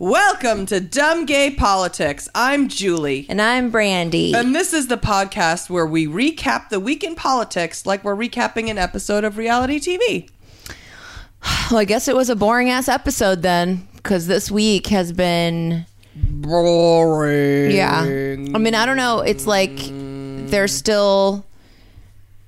Welcome to Dumb Gay Politics. I'm Julie. And I'm Brandy. And this is the podcast where we recap the week in politics like we're recapping an episode of reality TV. well, I guess it was a boring ass episode then, because this week has been. Boring. Yeah. I mean, I don't know. It's like they're still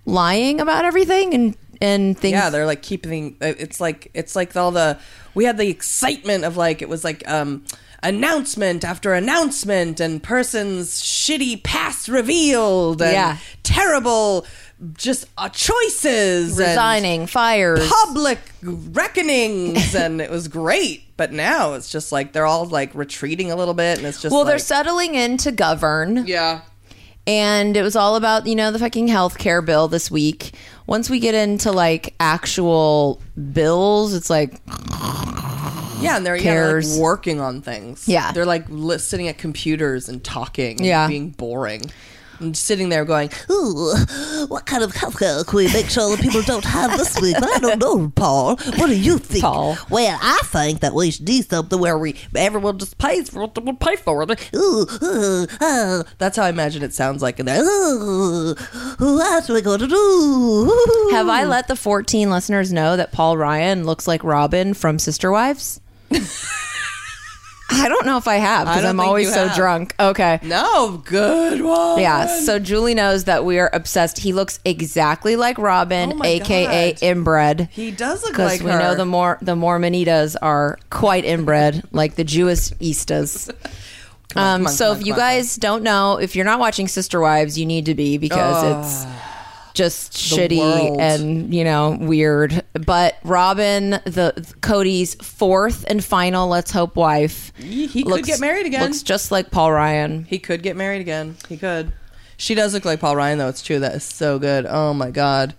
lying about everything and and things. Yeah, they're like keeping. It's like it's like all the we had the excitement of like it was like um announcement after announcement and person's shitty past revealed and Yeah. terrible just uh, choices and resigning, fires. public reckonings and it was great but now it's just like they're all like retreating a little bit and it's just well, they're settling in to govern. yeah and it was all about you know the fucking health care bill this week once we get into like actual bills it's like Yeah, and they're yeah, like working on things. Yeah. they're like li- sitting at computers and talking. and Yeah. being boring. And sitting there going, Ooh, what kind of healthcare can we make sure that people don't have this week? But I don't know, Paul. What do you think? Paul. Well, I think that we should do something where we everyone just pays for what they will pay for. Ooh, ooh, uh, "That's how I imagine it sounds like in there." ooh, what are we going to do? have i let the 14 listeners know that paul ryan looks like robin from sister wives i don't know if i have because i'm always so drunk okay No, good one. yeah, so Julie knows that we are obsessed. He looks exactly like Robin, Oh my aka God. inbred. he does look because like we her. know the more the Mormonitas are quite inbred, like the Jewish Eastas. Um, on, so come on, if you come on, guys don't know, if you're not watching Sister Wives, you need to be because it's just shitty world. and you know weird. But Robin, the Kody's fourth and final Let's Hope wife, He, he could get married again. Looks just like Paul Ryan. he could get married again. He could. She does look like Paul Ryan, though. It's true. That is so good. Oh my god.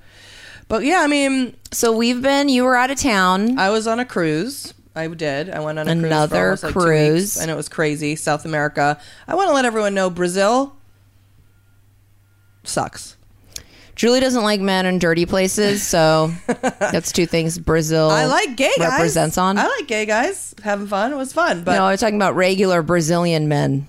But yeah, I mean, So we've been. You were out of town. I was on a cruise. I did. I went on a cruise for Another almost, like, two cruise. and it was crazy. South America. I want to let everyone know Brazil sucks. Julie doesn't like men in dirty places, so that's two things Brazil. I like gay guys. represents on. I like gay guys having fun. It was fun. But no, I was talking about regular Brazilian men.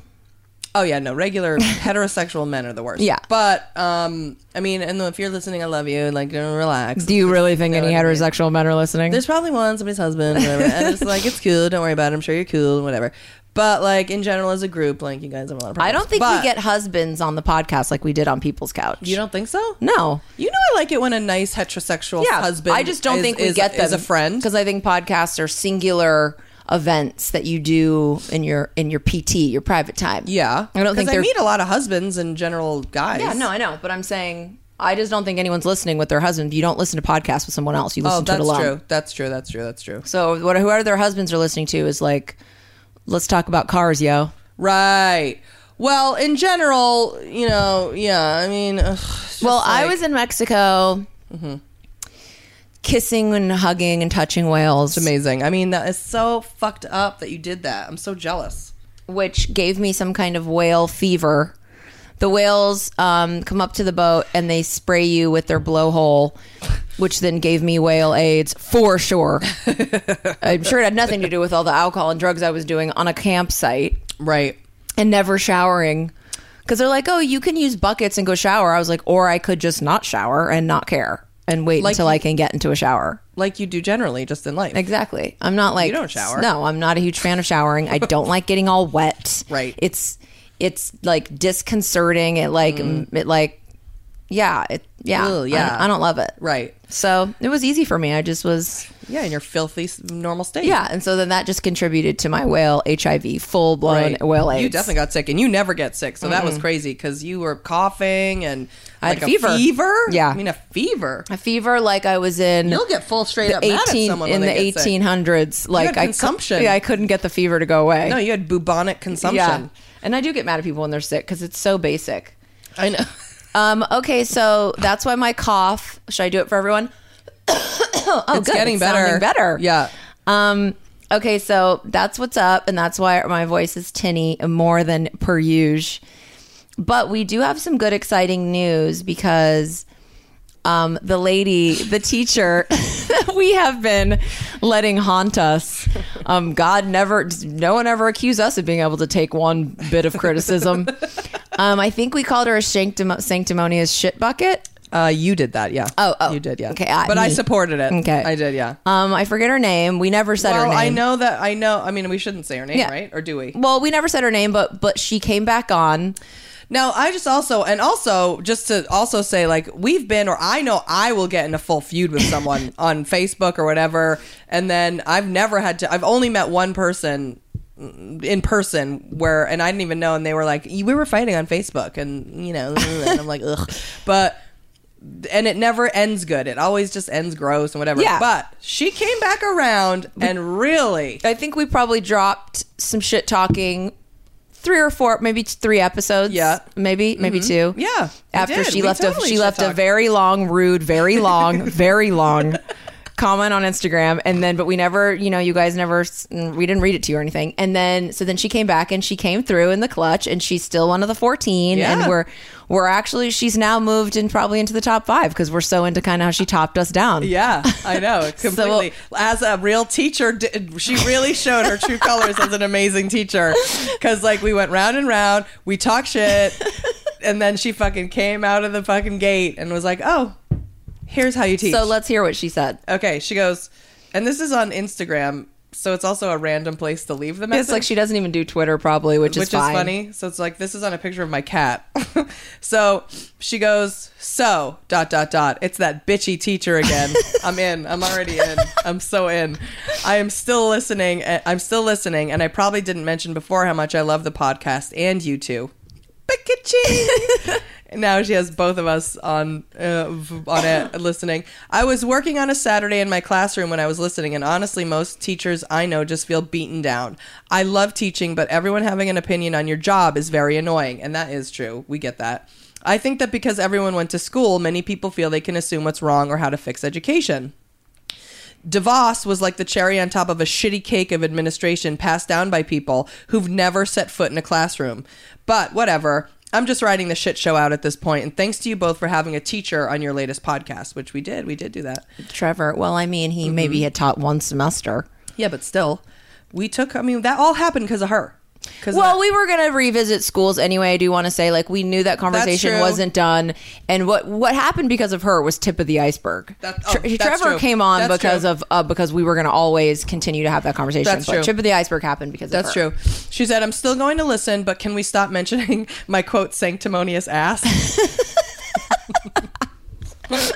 oh yeah, no, regular heterosexual men are the worst. Yeah. But um, I mean, and if you're listening, I love you. Like, relax. Do you really think any heterosexual men are listening? There's probably one, somebody's husband, whatever. and it's like it's cool. Don't worry about it. I'm sure you're cool, whatever. But like in general, as a group, like you guys have a lot of. Problems. I don't think But we get husbands on the podcast like we did on People's Couch. You don't think so? No. You know, I like it when a nice heterosexual Yeah, husband. I just don't is- think we is- get them is a friend. because I think podcasts are singular events that you do in your in your PT, your private time. Yeah, I don't think I meet a lot of husbands and general guys. Yeah, no, I know, but I'm saying I just don't think anyone's listening with their husband. You don't listen to podcasts with someone else. You listen Oh, to it alone. that's true. That's true. That's true. That's true. So what whoever their husbands are listening to is like, let's talk about cars, yo. Right. Well, in general, you know, yeah. I mean, ugh, it's Well, I was in Mexico, kissing and hugging and touching whales, amazing. I mean, that is so fucked up that you did that. I'm so jealous. which gave me some kind of whale fever. The whales um, come up to the boat and they spray you with their blowhole, which then gave me whale AIDS for sure. I'm sure it had nothing to do with all the alcohol and drugs I was doing on a campsite Right. and never showering. Because they're like, oh, you can use buckets and go shower. I was like, or I could just not shower and not care and wait Like until you- I can get into a shower. like you do generally, just in life. Exactly. I'm not like You don't shower. No, I'm not a huge fan of showering. I don't like getting all wet. Right. It's it's like disconcerting. It like mm. it like yeah, it yeah. Ugh, yeah. I, I don't love it. Right. So it was easy for me. I just was Yeah, in your filthy normal state. yeah, and so then that just contributed to my whale HIV, full blown Right. whale AIDS. You definitely got sick, and you never get sick, so that was crazy because you were coughing and I had a fever. Fever? Yeah. I mean a fever. a fever like I was in You'll get full straight up mad at 18 someone in the get 1800s. Like I consumption. yeah, I couldn't get the fever to go away. No, you had bubonic consumption. yeah, and I do get mad at people when they're sick because it's so basic. I know. Um, okay, so that's why my cough. Should I do it for everyone? oh, it's good. getting better. sounding better. Yeah. Um, okay, so that's what's up, and that's why my voice is tinny more than per usual. But we do have some good, exciting news because um, the lady, the teacher that we have been letting haunt us. Um, God never, no one ever accused us of being able to take one bit of criticism. Um, I think we called her a sanctim- sanctimonious shit bucket. Uh, you did that, yeah. Oh, oh. you did, yeah. Okay, I- but I supported it. Okay. I did, yeah. Um, I forget her name. We never said her name. I know that. I know. I mean, we shouldn't say her name, Yeah. right? Or do we? Well, we never said her name, but but she came back on. Now, I just also, and also, just to also say, like, we've been, or I know I will get in a full feud with someone on Facebook or whatever. And then I've never had to, I've only met one person in person where, and I didn't even know, and they were like, we were fighting on Facebook, and, you know, and I'm like, ugh. But, and it never ends good. It always just ends gross and whatever. Yeah. But she came back around and really, I think we probably dropped some shit talking three or four, maybe three episodes. Yeah. maybe maybe two. yeah. After she We left totally a she left a very long, rude, very long, very long comment on Instagram, and then but we never, you know, you guys never, we didn't read it to you or anything, and then so then she came back and she came through in the clutch, and she's still one of the fourteen, Yeah. and we're we're actually she's now moved in probably into the top five because we're so into kind of how she topped us down. Yeah, I know completely. as a real teacher, she really showed her true colors as an amazing teacher. Because like we went round and round, we talked shit, and then she fucking came out of the fucking gate and was like, "Oh, here's how you teach." So let's hear what she said. okay, she goes, and this is on Instagram, so it's also a random place to leave the message. It's like she doesn't even do Twitter probably, which, is which is funny. So it's like this is on a picture of my cat. so she goes, so dot dot dot. It's that bitchy teacher again. I'm in. I'm already in. I'm so in. I am still listening. eh, I'm still listening, and I probably didn't mention before how much I love the podcast and you two. Bitchy. now she has both of us on uh, on it listening. I was working on a Saturday in my classroom when I was listening, and honestly, most teachers I know just feel beaten down. I love teaching, but everyone having an opinion on your job is very annoying, and that is true. We get that. I think that because everyone went to school, many people feel they can assume what's wrong or how to fix education. DeVos was like the cherry on top of a shitty cake of administration passed down by people who've never set foot in a classroom. But whatever. I'm just writing the shit show out at this point, and thanks to you both for having a teacher on your latest podcast, which we did. We did do that. Trevor. Well, I mean, he maybe Mm-hmm. had taught one semester. Yeah, but still, we took. I mean, that all happened because of her. Well, we were going to revisit schools anyway. I do want to say, like, we knew that conversation wasn't done, and what what happened because of her was tip of the iceberg. That- oh, Tre- Trevor true. came on That's because true. of uh, because we were going to always continue to have that conversation. That's but true. Tip of the iceberg happened because That's of her. true. She said, I'm still going to listen, but can we stop mentioning my quote sanctimonious ass?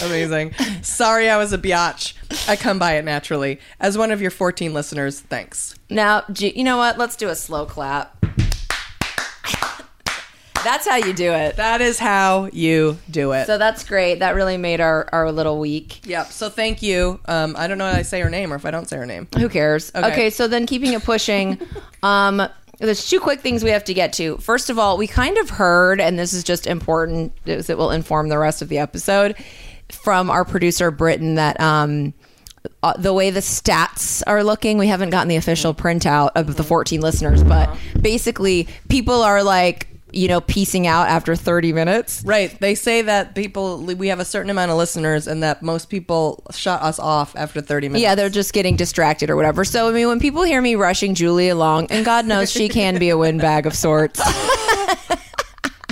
Amazing. Sorry I was a biatch. I come by it naturally. As one of your 14 listeners, thanks. Now, you know what? Let's do a slow clap. That's how you do it. That is how you do it. So that's great. That really made our, our little week. yep. So thank you. Um, I don't know if I say her name or if I don't say her name. Who cares? Okay. Okay. so then keeping it pushing. um, there's two quick things we have to get to. First of all, we kind of heard, and this is just important because it will inform the rest of the episode, from our producer Britton that um, uh, the way the stats are looking, we haven't gotten the official printout of the 14 listeners, but basically, people are like, you know, piecing out after 30 minutes. Right. They say that people, we have a certain amount of listeners and that most people shut us off after 30 minutes. Yeah, they're just getting distracted or whatever. So, I mean, when people hear me rushing Julie along, and God knows she can be a windbag of sorts.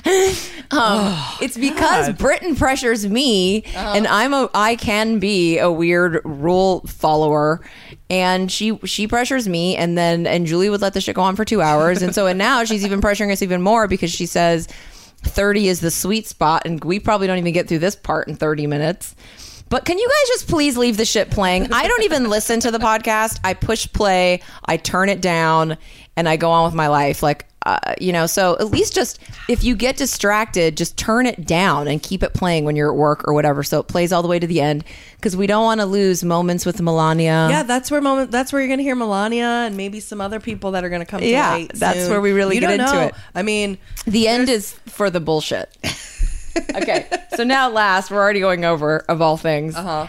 Um, it's because Britton pressures me, and I'm a I can be a weird rule follower, and she she pressures me, and then and Julie would let the shit go on for two hours, and so and now she's even pressuring us even more because she says thirty is the sweet spot, and we probably don't even get through this part in thirty minutes. But can you guys just please leave the shit playing? I don't even listen to the podcast. I push play, I turn it down, and I go on with my life. Like, uh, you know, so at least just if you get distracted, just turn it down and keep it playing when you're at work or whatever. So it plays all the way to the end because we don't want to lose moments with Melania. Yeah, that's where moment. That's where you're going to hear Melania and maybe some other people that are going to come. Yeah, that's soon. where we really You get into know. it. I mean, The end is for the bullshit. okay, so now last, we're already going over of all things. Uh Uh-huh.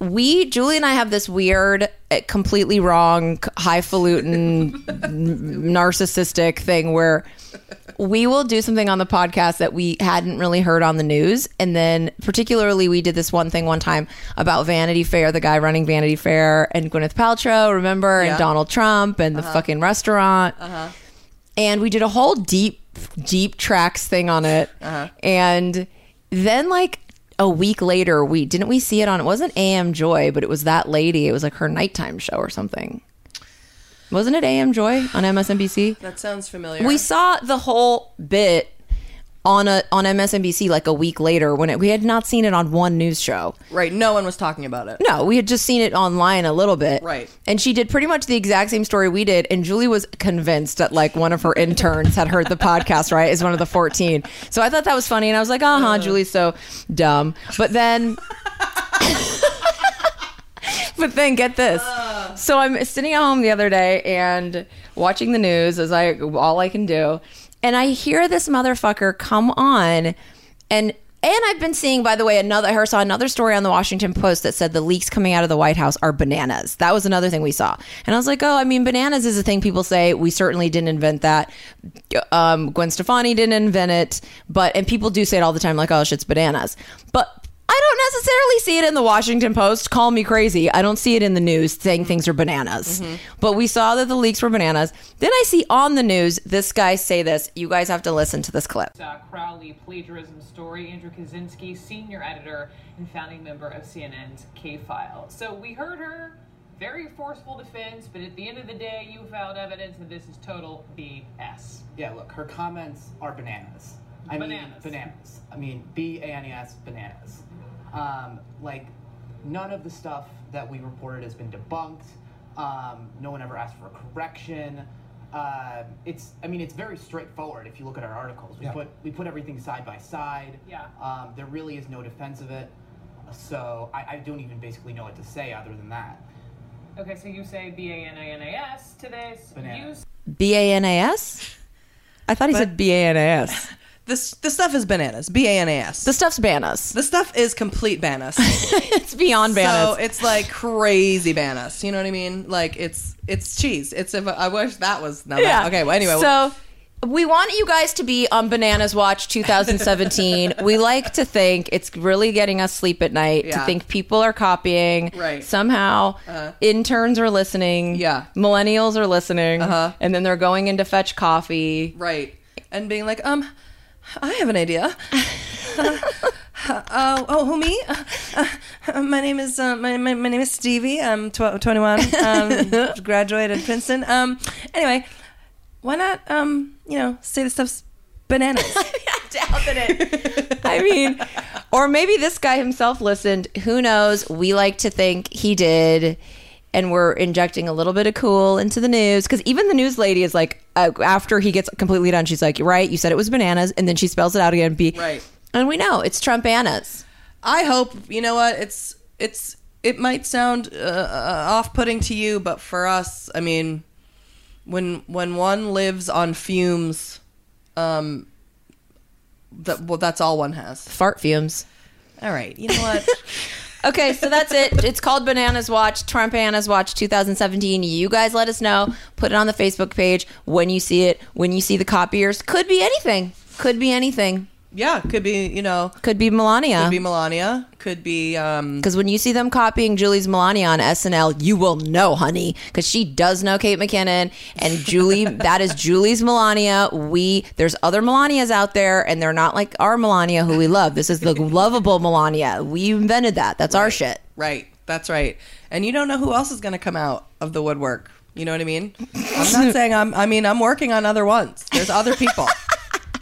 We, Julie and I have this weird, eh, completely wrong, highfalutin, narcissistic thing where we will do something on the podcast that we hadn't really heard on the news. And then, particularly, we did this one thing one time about Vanity Fair, the guy running Vanity Fair, and Gwyneth Paltrow, remember? Yeah. And Donald Trump and the uh-huh. fucking restaurant uh-huh. and we did a whole deep deep tracks thing on it uh-huh. and then like a week later we didn't we see it on it wasn't am joy but it was that lady. It was like her nighttime show or something. Wasn't it am joy on msnbc that sounds familiar. we saw the whole bit on a on msnbc like a week later when it, we had not seen it on one news show right. No one was talking about it. no, we had just seen it online a little bit. Right. And she did pretty much the exact same story we did. And Julie was convinced that like one of her interns had heard the podcast, right? Is one of the 14. So I thought that was funny. And I was like, uh huh, Julie's so dumb. But then. but then get this. So I'm sitting at home the other day and watching the news as I all I can do, and I hear this motherfucker come on, and and I've been seeing, by the way, another. I saw another story on the Washington Post that said the leaks coming out of the White House are bananas. That was another thing we saw, and I was like, oh, I mean, bananas is a thing people say. We certainly didn't invent that. Um, Gwen Stefani didn't invent it, but and people do say it all the time, like, oh, shit's bananas, but. I don't necessarily see it in the Washington Post. Call me crazy. I don't see it in the news saying things are bananas. But we saw that the leaks were bananas. Then I see on the news this guy say this. You guys have to listen to this clip. uh, Crowley plagiarism story. Andrew Kaczynski, senior editor and founding member of CNN's K File. So we heard her very forceful defense, but at the end of the day, you found evidence that this is total BS. Yeah, look, her comments are bananas. I Bananas. mean, bananas. I mean, B A N E S, bananas. Um, like, none of the stuff that we reported has been debunked. Um, no one ever asked for a correction. Uh, it's, I mean, it's very straightforward if you look at our articles. We Yeah. put we put everything side by side. Yeah. Um, there really is no defense of it. So I, I don't even basically know what to say other than that. Okay, so you say B A N A N A S to this. Bananas. You B A N A S? I thought he said B A N A S. This the stuff is bananas. B A N A S. The stuff's bananas. The stuff is complete bananas. it's beyond bananas. So it's like crazy bananas. You know what I mean? Like it's it's cheese. It's if I wish that was now. That, okay. Well, anyway. So we want you guys to be on Bananas Watch 2017. we like to think it's really getting us sleep at night to think people are copying. Right. Somehow interns are listening. Yeah. Millennials are listening. Uh-huh. And then they're going in to fetch coffee. right, and being like, um, I have an idea. Uh, oh, who me? Uh, uh, my name is uh, my, my my name is Stevie. I'm tw- 21. Um, graduated Princeton. Um, anyway, why not um, you know, say the stuff's bananas? I doubt it. I mean, or maybe this guy himself listened. Who knows? We like to think he did. And we're injecting a little bit of cool into the news because even the news lady is like, uh, after he gets completely done, she's like, right. You said it was bananas," and then she spells it out again. B. Right. And we know it's Trump Trumpanas. I hope you know what it's it's it might sound uh, uh, off-putting to you, but for us, I mean, when when one lives on fumes, um, that well, that's all one has. Fart fumes. All right, you know what? Okay, so that's it. It's called Bananas Watch, Trump Trumpanas Watch 2017. You guys let us know. Put it on the Facebook page when you see it, when you see the copiers. Could be anything. Could be anything. Yeah, could be, you know, Could be Melania. could be Melania, could be um Because when you see them copying Julie's Melania on SNL, you will know, honey, because she does know Kate McKinnon and Julie. that is Julie's Melania. We there's other Melanias out there, and they're not like our Melania who we love. This is the lovable Melania. We invented that. That's our shit. Right. That's right. And you don't know who else is going to come out of the woodwork. You know what I mean? I'm not saying I'm. I mean, I'm working on other ones. There's other people.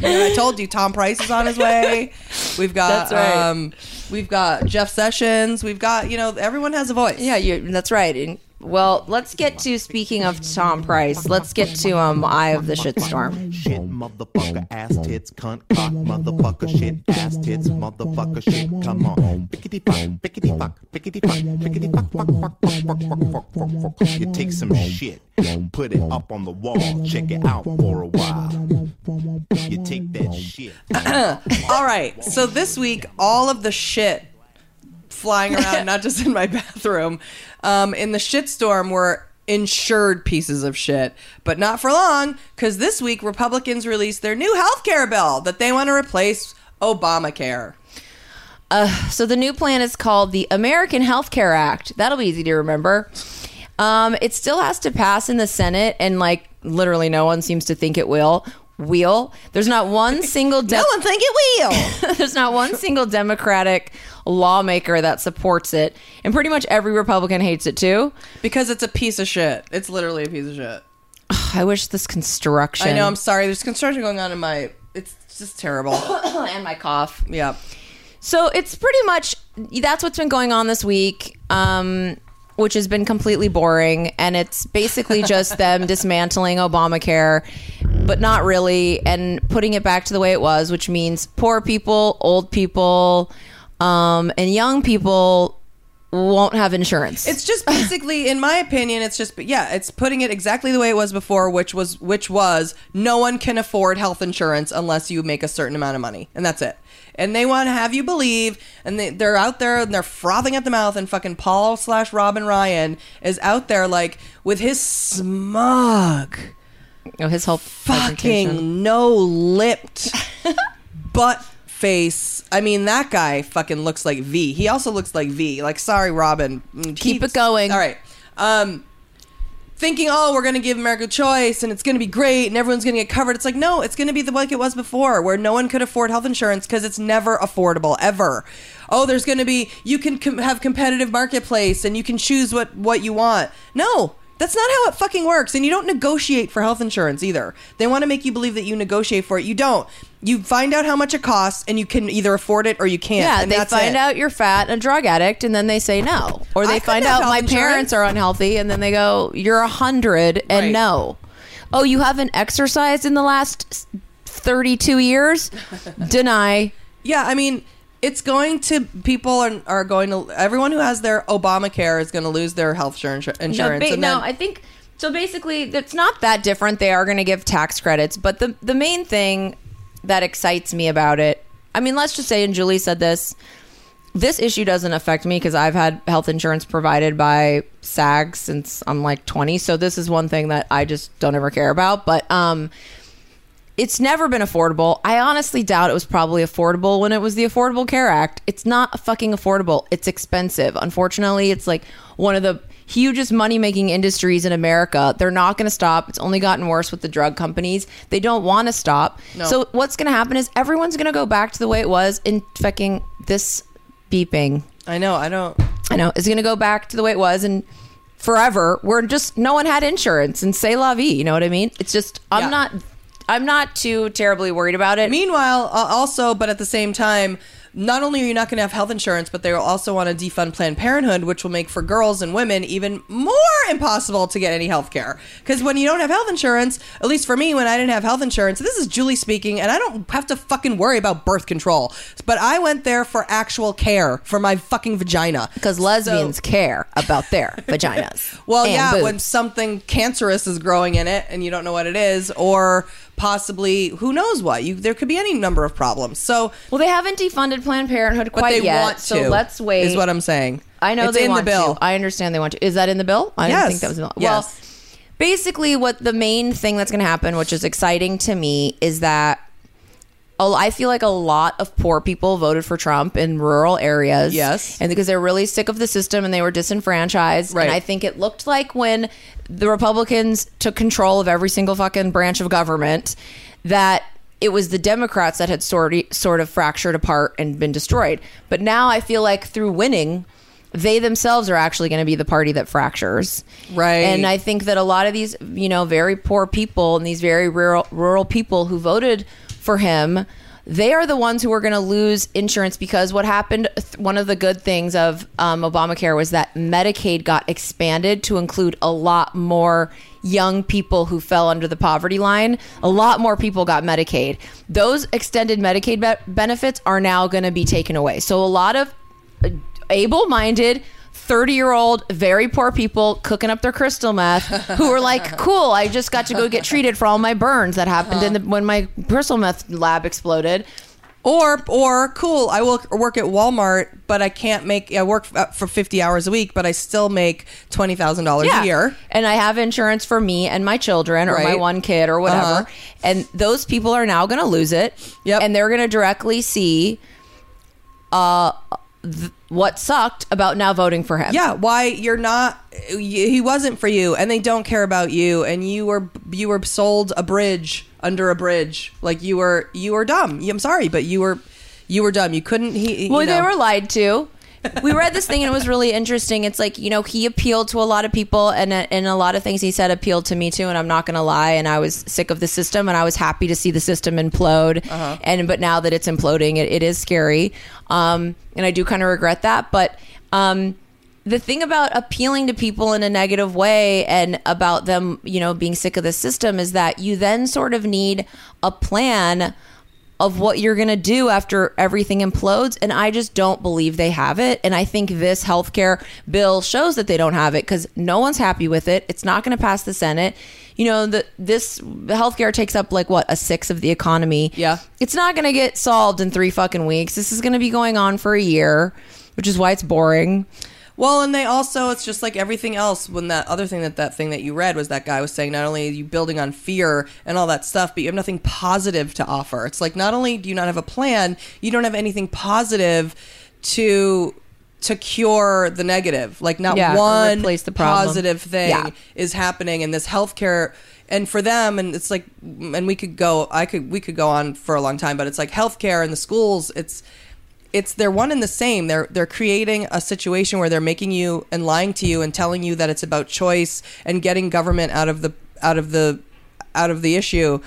I told you Tom Price is on his way. We've got right. um, we've got Jeff Sessions. We've got you know everyone has a voice. Yeah, you, that's right. And, well, let's get to speaking of Tom Price. Let's get to um Eye of the Shitstorm. Shit, motherfucker, ass tits, cunt, cock, motherfucker, shit, ass tits, motherfucker, shit. Come on, pickety fuck, pickety fuck, pickety fuck, pickety fuck, fuck, fuck, fuck, fuck, fuck, fuck, fuck. You take some shit, put it up on the wall, check it out for a while. You take that shit. All right. So this week, all of the shit flying around, not just in my bathroom, um, in the shitstorm were insured pieces of shit, but not for long, because this week Republicans released their new health care bill that they want to replace Obamacare. So the new plan is called the American Health Care Act. That'll be easy to remember. Um, it still has to pass in the Senate, and like literally, no one seems to think it will. Wheel. There's not one single. De- No one think it will. There's not one single Democratic lawmaker that supports it, and pretty much every Republican hates it too. because it's a piece of shit. It's literally a piece of shit. I wish this construction. I know. I'm sorry. There's construction going on in my. It's just terrible. and my cough. yeah. So it's pretty much that's what's been going on this week, um, which has been completely boring, and it's basically just them dismantling Obamacare, but not really, and putting it back to the way it was, which means poor people, old people, um, and young people won't have insurance. It's just basically, in my opinion, it's just yeah, it's putting it exactly the way it was before, which was which was no one can afford health insurance unless you make a certain amount of money, and that's it. And they want to have you believe, and they, they're out there and they're frothing at the mouth, and fucking Paul slash Robin Ryan is out there like with his smug, oh, his whole fucking no lipped butt face. I mean, that guy fucking looks like V. He also looks like V. Like, sorry, Robin. Mm, Keep he's- it going. All right. Um, thinking, oh, we're gonna give America choice and it's gonna be great and everyone's gonna get covered. It's like, no, it's gonna be the like it was before, where no one could afford health insurance because it's never affordable ever. Oh, there's gonna be you can com- have competitive marketplace and you can choose what what you want. No. That's not how it fucking works. And you don't negotiate for health insurance either. They want to make you believe that you negotiate for it. You don't. You find out how much it costs and you can either afford it or you can't. Yeah, they find it. out you're fat and a drug addict, and then they say no. Or they couldn't find out my insurance. parents are unhealthy, and then they go, "You're a hundred and Right. no." Oh, you haven't exercised in the last thirty-two years? Deny. Yeah, I mean, it's going to people are, are going to everyone who has their Obamacare is going to lose their health insurance. No, ba- no, I think so. Basically, it's not that different. They are going to give tax credits, but the the main thing that excites me about it, I mean, let's just say, and Julie said this. This issue doesn't affect me because I've had health insurance provided by SAG since I'm like 20. So this is one thing that I just don't ever care about. But um, it's never been affordable. I honestly doubt it was probably affordable when it was the Affordable Care Act. It's not fucking affordable. It's expensive. Unfortunately, it's like one of the hugest money making industries in America. They're not going to stop. It's only gotten worse with the drug companies. They don't want to stop. So what's going to happen is everyone's going to go back to the way it was in fucking this beeping. I know, I don't. I know is going to go back to the way it was and forever. We're just no one had insurance and say la vie. You know what I mean? It's just I'm Yeah. not I'm not too terribly worried about it. Meanwhile, uh, also, but at the same time, not only are you not going to have health insurance, but they will also want to defund Planned Parenthood, which will make for girls and women even more impossible to get any health care. Because when you don't have health insurance, at least for me, when I didn't have health insurance, this is Julie speaking, and I don't have to fucking worry about birth control. But I went there for actual care for my fucking vagina. because lesbians So- care about their vaginas. Well, yeah, boobs. when something cancerous is growing in it and you don't know what it is, or possibly who knows what you there could be any number of problems. So, well, they haven't defunded Planned Parenthood but quite they yet. want to. so let's wait. Is what I'm saying. I know it's they in want the bill. to. I understand they want to. Is that in the bill? I Yes. didn't think that was in the bill. Yes. Well, basically, what the main thing that's going to happen, which is exciting to me, is that I feel like a lot of poor people voted for Trump in rural areas. Yes. And because they're really sick of the system and they were disenfranchised. Right. And I think it looked like when the Republicans took control of every single fucking branch of government that it was the Democrats that had sort of, sort of fractured apart and been destroyed. But now I feel like through winning, they themselves are actually going to be the party that fractures. Right. And I think that a lot of these, you know, very poor people and these very rural rural people who voted for him, they are the ones who are going to lose insurance because what happened. One of the good things of um, Obamacare was that Medicaid got expanded to include a lot more young people who fell under the poverty line. A lot more people got Medicaid. Those extended Medicaid be- benefits are now going to be taken away. So a lot of able minded 30 year old, very poor people cooking up their crystal meth who were like, cool, I just got to go get treated for all my burns that happened in the, when my crystal meth lab exploded. Or or cool, I will work at Walmart, but I can't make. I work for fifty hours a week, but I still make twenty thousand dollars a year. And I have insurance for me and my children or my one kid or whatever. Uh-huh. And those people are now going to lose it. Yep. And they're going to directly see uh, th- what sucked about now voting for him. Yeah, why you're not? He wasn't for you, and they don't care about you, and you were you were sold a bridge under a bridge. Like you were you were dumb. I'm sorry, but you were you were dumb. You couldn't. He. Well, you they were lied to. We read this thing and it was really interesting. It's like you know he appealed to a lot of people and and a lot of things he said appealed to me too. And I'm not going to lie. And I was sick of the system and I was happy to see the system implode. Uh-huh. And but now that it's imploding, it, it is scary. Um, and I do kind of regret that. But um, the thing about appealing to people in a negative way and about them, you know, being sick of the system is that you then sort of need a plan of what you're going to do after everything implodes. And I just don't believe they have it. And I think this healthcare bill shows that they don't have it because no one's happy with it. It's not going to pass the Senate. You know, the, this healthcare takes up like what, a sixth of the economy. Yeah. It's not going to get solved in three fucking weeks. This is going to be going on for a year, which is why it's boring. Well, and they also, it's just like everything else. When that other thing that that thing that you read was that guy was saying, not only are you building on fear and all that stuff, but you have nothing positive to offer. It's like not only do you not have a plan, you don't have anything positive to to cure the negative. Like not Yeah, one positive thing Yeah. is happening in this healthcare and for them and it's like and we could go I could we could go on for a long time but it's like healthcare and the schools it's it's they're one and the same. They're they're creating a situation where they're making you and lying to you and telling you that it's about choice and getting government out of the out of the out of the issue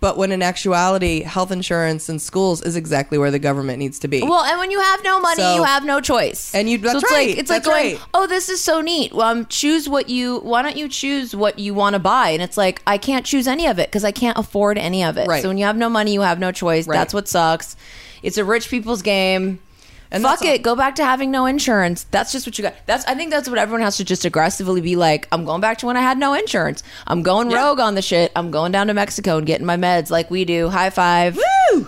but when in actuality health insurance and schools is exactly where the government needs to be Well, and when you have no money, So- you have no choice. And you- so that's it's right, like it's that's like going, right. oh, this is so neat. Well, um, choose what you. Why don't you choose what you want to buy? And it's like I can't choose any of it because I can't afford any of it. Right. So when you have no money, you have no choice. Right. That's what sucks. It's a rich people's game. And Fuck it. Go back to having no insurance. That's just what you got. That's. I think that's what everyone has to just aggressively be like. I'm going back to when I had no insurance. I'm going rogue on the shit. I'm going down to Mexico and getting my meds like we do. High five. Woo!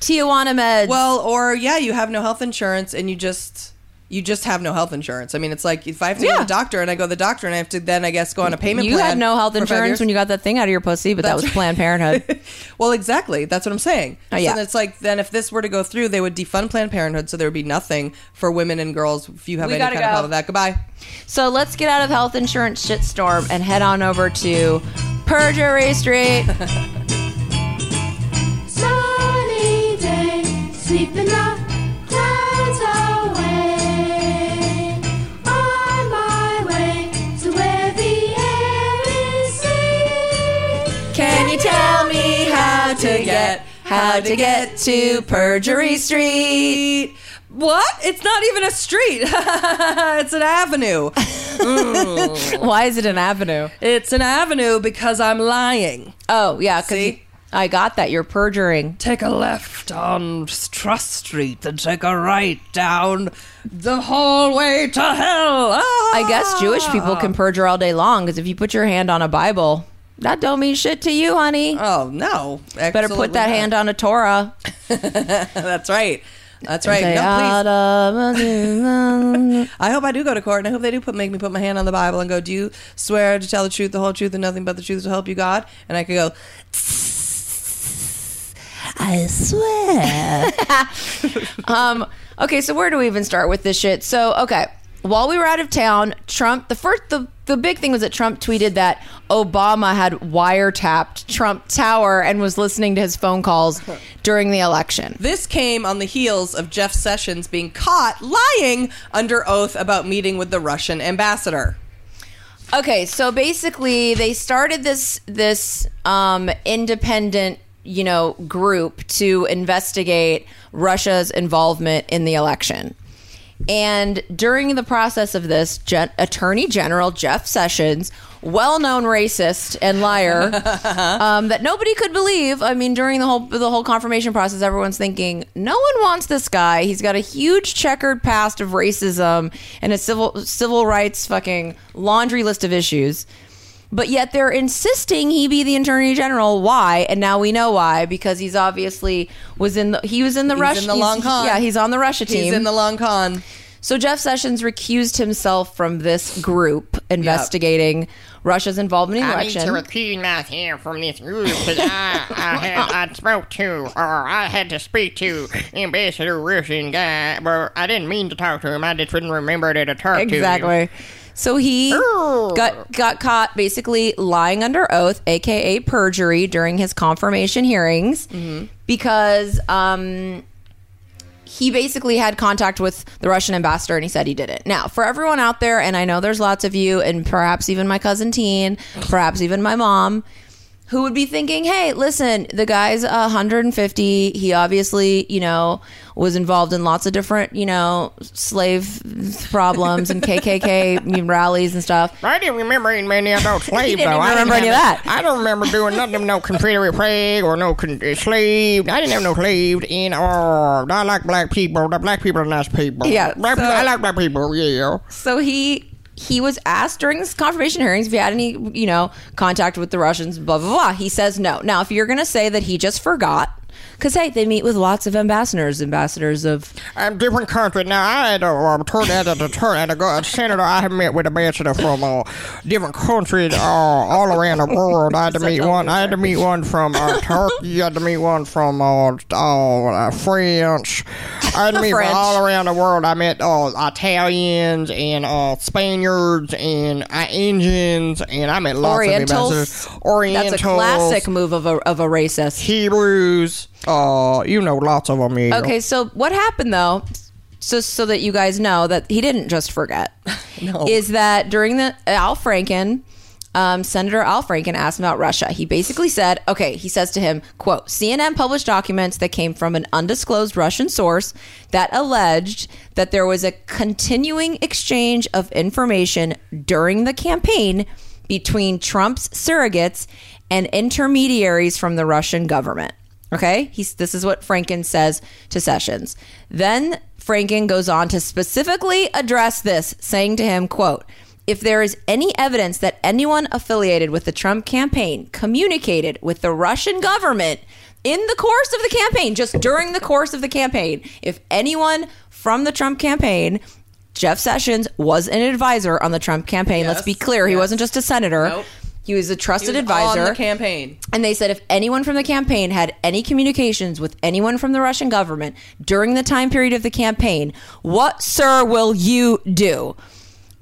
Tijuana meds. Well, or yeah, you have no health insurance and you just you just have no health insurance. I mean, it's like if I have to go Yeah. to the doctor and I go to the doctor and I have to then I guess go on a payment plan. you plan. had no health for five insurance years. when you got that thing out of your pussy, but that That's was. Planned Parenthood. well, exactly. That's what I'm saying. Oh, yeah. So it's like then if this were to go through, they would defund Planned Parenthood, so there would be nothing for women and girls if you have We any gotta kind of go. problem with that. Goodbye. so let's get out of health insurance shitstorm and head on over to Perjury Street. Sunny day, sweeping the to get how to get to Perjury Street? What? It's not even a street. it's an avenue. Why is it an avenue? It's an avenue because I'm lying. Oh yeah, See? I got that. You're perjuring. Take a left on Trust Street, then take a right down the hallway to hell. Ah! I guess Jewish people can perjure all day long because if you put your hand on a Bible, that don't mean shit to you, honey. Oh no! Better put that hand on a Torah. That's right. That's right. Say, No, please. I hope I do go to court, and I hope they do put make me put my hand on the Bible and go, "Do you swear to tell the truth, the whole truth, and nothing but the truth to help you, God?" And I could go, I swear. Um, okay, so where do we even start with this shit? So, okay, while we were out of town, Trump, the first, the, the big thing was that Trump tweeted that Obama had wiretapped Trump Tower and was listening to his phone calls during the election. This came on the heels of Jeff Sessions being caught lying under oath about meeting with the Russian ambassador. Okay, so basically, they started this this um, independent, you know, group to investigate Russia's involvement in the election. And during the process of this, Gen- Attorney General Jeff Sessions, well-known racist and liar, um, that nobody could believe. I mean, during the whole the whole confirmation process, everyone's thinking, no one wants this guy. He's got a huge checkered past of racism and a civil civil rights fucking laundry list of issues. But yet they're insisting he be the attorney general. Why? And now we know why because he's obviously was in the he was in the He's Russia in the long con. Yeah, he's on the Russia team. He's in the long con. So Jeff Sessions recused himself from this group investigating Russia's involvement in the I need election. to recuse myself from this group because I, I, had, I spoke to, or I had to speak to Ambassador Russian guy, but I didn't mean to talk to him. I just didn't remember that I talked to him. Exactly. So he got got caught basically lying under oath, aka perjury, during his confirmation hearings because um, he basically had contact with the Russian ambassador and he said he did it. Now, for everyone out there, and I know there's lots of you, and perhaps even my cousin Teen, perhaps even my mom, who would be thinking, hey, listen, the guy's 150. He obviously, you know, was involved in lots of different, you know, slave problems and KKK rallies and stuff. I didn't remember any many about slaves, though. I remember any of that. I don't remember doing nothing of no Confederate flag or no con- uh, slave. I didn't have no slaves in or I like black people. The black people are nice people. Yeah, Black so- people, I like black people, yeah. So he he was asked during his confirmation hearings if he had any, you know, contact with the Russians, blah blah blah. He says no. Now, if you're going to say that he just forgot, because hey, they meet with lots of ambassadors, ambassadors of different country now. I had a uh, turn as a turn as a go- senator. I have met with ambassador from uh, different countries uh, all around the world. I had to meet one. I had to meet one from uh, Turkey. I had to meet one from uh, uh, France. I had to meet from all around the world. I met uh, Italians and uh, Spaniards and uh, Indians, and I met lots Orientals. of ambassadors. Orientals. That's a classic move of a of a racist. Hebrews. Uh, you know, lots of them. Yeah. Okay, so what happened though? So so that you guys know that he didn't just forget. Is that during the Al Franken, um, Senator Al Franken asked him about Russia. He basically said, okay, he says to him, quote, CNN published documents that came from an undisclosed Russian source that alleged that there was a continuing exchange of information during the campaign between Trump's surrogates and intermediaries from the Russian government. Okay, he's this is what Franken says to Sessions. Then Franken goes on to specifically address this, saying to him, "quote If there is any evidence that anyone affiliated with the Trump campaign communicated with the Russian government in the course of the campaign, just during the course of the campaign, if anyone from the Trump campaign." Jeff Sessions was an advisor on the Trump campaign. Let's be clear. He yes. wasn't just a senator. Nope. He was a trusted He was advisor. on the campaign. And they said if anyone from the campaign had any communications with anyone from the Russian government during the time period of the campaign, what, sir, will you do?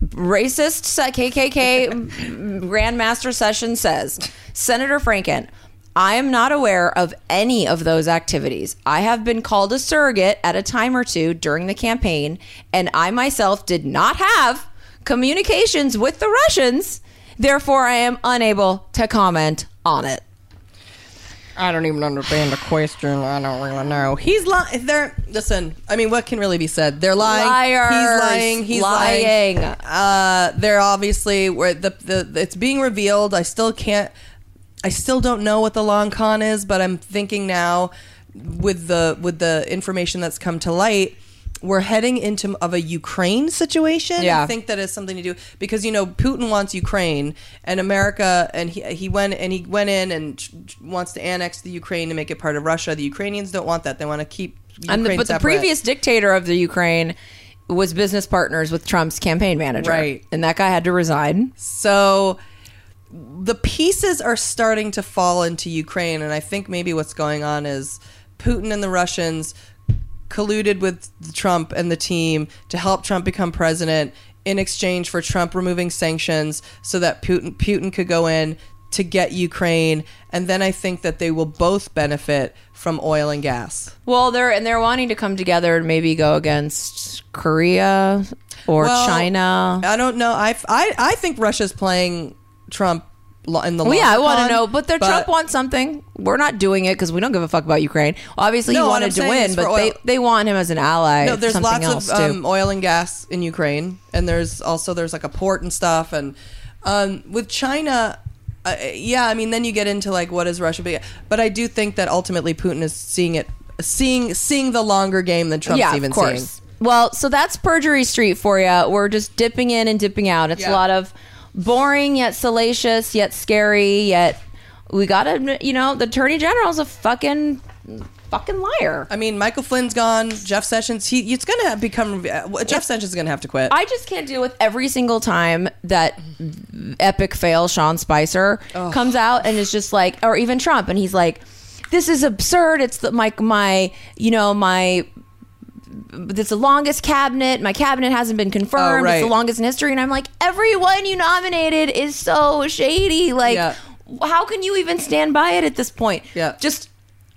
Racist KKK Grandmaster Session says Senator Franken, I am not aware of any of those activities. I have been called a surrogate at a time or two during the campaign, and I myself did not have communications with the Russians. Therefore, I am unable to comment on it. I don't even understand the question. I don't really know. He's lying. They're listen. I mean, what can really be said? They're lying. Liars. He's lying. He's lying. Lying. Uh, they're obviously where the, the it's being revealed. I still can't. I still don't know what the long con is, but I'm thinking now with the with the information that's come to light. We're heading into of a Ukraine situation. Yeah. I think that has something to do because you know Putin wants Ukraine and America, and he he went and he went in and wants to annex the Ukraine to make it part of Russia. The Ukrainians don't want that; they want to keep. Ukraine and the, but the previous dictator of the Ukraine was business partners with Trump's campaign manager. Right. And that guy had to resign. So the pieces are starting to fall into Ukraine, and I think maybe what's going on is Putin and the Russians colluded with Trump and the team to help Trump become president in exchange for Trump removing sanctions so that Putin Putin could go in to get Ukraine and then I think that they will both benefit from oil and gas. Well, they're and they're wanting to come together and maybe go against Korea or Well, China. I don't know. I, I, I think Russia's playing Trump in the Well, yeah, I want to know, but the Trump wants something. We're not doing it because we don't give a fuck about Ukraine. Obviously, No, he wanted to win, but they they want him as an ally. No, there's lots else of um, oil and gas in Ukraine, and there's also there's like a port and stuff. And um, with China, uh, yeah, I mean, then you get into like what is Russia be? But I do think that ultimately Putin is seeing it, seeing seeing the longer game than Trump's yeah, even of course. Well, so that's perjury street for you. We're just dipping in and dipping out. It's Yeah. a lot of boring yet salacious yet scary yet we gotta you know the attorney general's a fucking fucking liar. I mean, Michael Flynn's gone. Jeff Sessions, he it's gonna become uh, Jeff Sessions is gonna have to quit. I just can't deal with every single time that epic fail Sean Spicer comes out and is just like, or even Trump, and he's like, "This is absurd. It's the my my you know my." It's the longest cabinet. My cabinet hasn't been confirmed. Oh, right. It's the longest in history, and I'm like, everyone you nominated is so shady. Like, Yeah. how can you even stand by it at this point? Yeah. just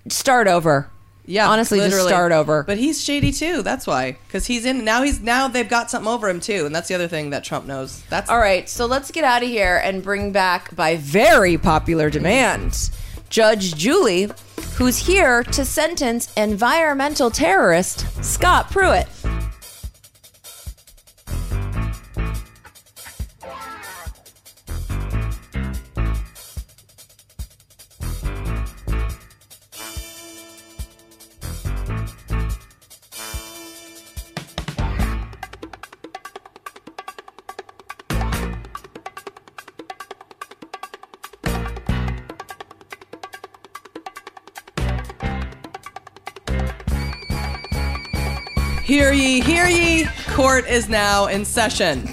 start over. Yeah, honestly, just start over. But he's shady too. That's why, because he's in now. He's now they've got something over him too, and that's the other thing that Trump knows. That's All right, so let's get out of here and bring back, by very popular demand, Judge Julie, who's here to sentence environmental terrorist Scott Pruitt. Court is now in session.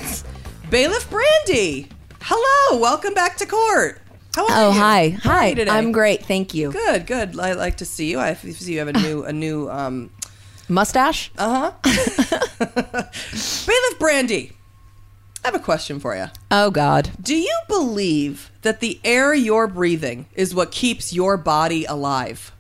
Bailiff Brandy, hello, welcome back to court. How are you? Oh, you? hi. How Hi. today? I'm great. Thank you. Good, good. I like to see you. I see you have a new, a new. um Mustache? Uh huh. Bailiff Brandy, I have a question for you. Oh, God. Do you believe that the air you're breathing is what keeps your body alive?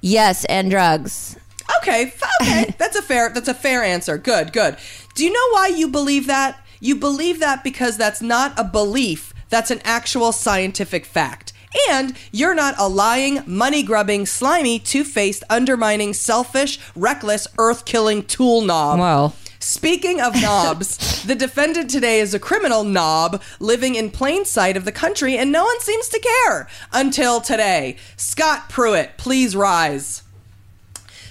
Yes, and drugs. Okay, okay, that's a fair that's a fair answer. Good, good. Do you know why you believe that? You believe that because that's not a belief, that's an actual scientific fact. And you're not a lying, money grubbing, slimy, two faced, undermining, selfish, reckless, earth killing tool knob. Well. Speaking of knobs, the defendant today is a criminal knob living in plain sight of the country, and no one seems to care until today. Scott Pruitt, please rise.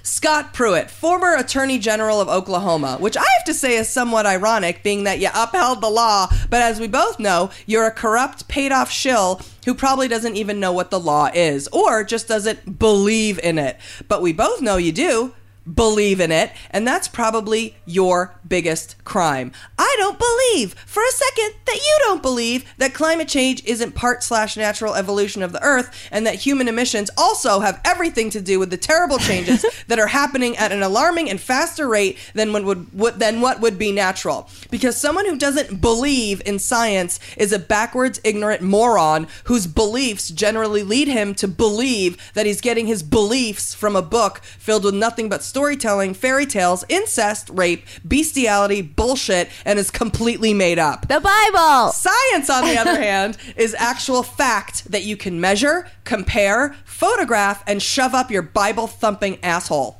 Scott Pruitt, former Attorney General of Oklahoma, which I have to say is somewhat ironic, being that you upheld the law, but as we both know, you're a corrupt, paid off shill who probably doesn't even know what the law is, or just doesn't believe in it. But we both know you do believe in it, and that's probably your biggest crime. I don't believe for a second that you don't believe that climate change isn't part slash natural evolution of the earth, and that human emissions also have everything to do with the terrible changes that are happening at an alarming and faster rate than what would what, than what would be natural. Because someone who doesn't believe in science is a backwards, ignorant moron whose beliefs generally lead him to believe that he's getting his beliefs from a book filled with nothing but storytelling, fairy tales, incest, rape, bestiality, bullshit, and is completely made up. The Bible! Science, on the other hand, is actual fact that you can measure, compare, photograph, and shove up your Bible thumping asshole.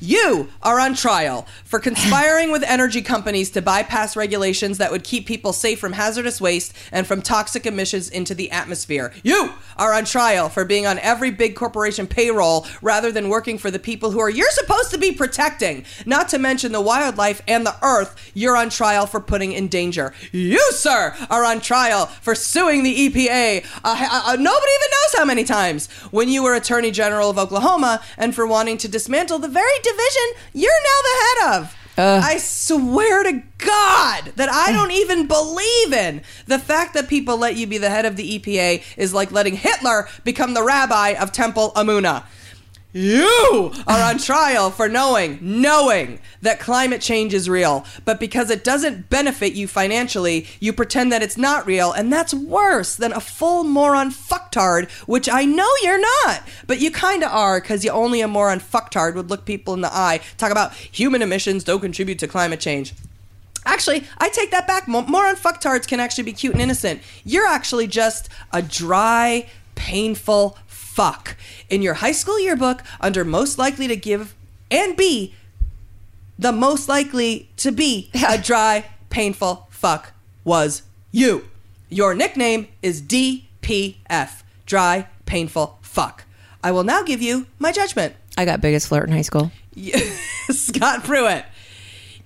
You are on trial for conspiring with energy companies to bypass regulations that would keep people safe from hazardous waste and from toxic emissions into the atmosphere. You are on trial for being on every big corporation payroll rather than working for the people who are you're supposed to be protecting, not to mention the wildlife and the earth you're on trial for putting in danger. You, sir, are on trial for suing the EPA. Uh, uh, uh, nobody even knows how many times when you were Attorney General of Oklahoma and for wanting to dismantle the very division you're now the head of. I swear to God that I don't even believe in the fact that people let you be the head of the EPA is like letting Hitler become the rabbi of Temple Amuna. You are on trial for knowing, knowing that climate change is real. But because it doesn't benefit you financially, you pretend that it's not real. And that's worse than a full moron fucktard, which I know you're not. But you kind of are because you only a moron fucktard would look people in the eye, talk about human emissions don't contribute to climate change. Actually, I take that back. Mo- Moron fucktards can actually be cute and innocent. You're actually just a dry, painful fuck. In your high school yearbook, under most likely to give and be the most likely to be a dry, painful fuck was you. Your nickname is DPF, dry, painful fuck. I will now give you my judgment. I got biggest flirt in high school. Scott Pruitt,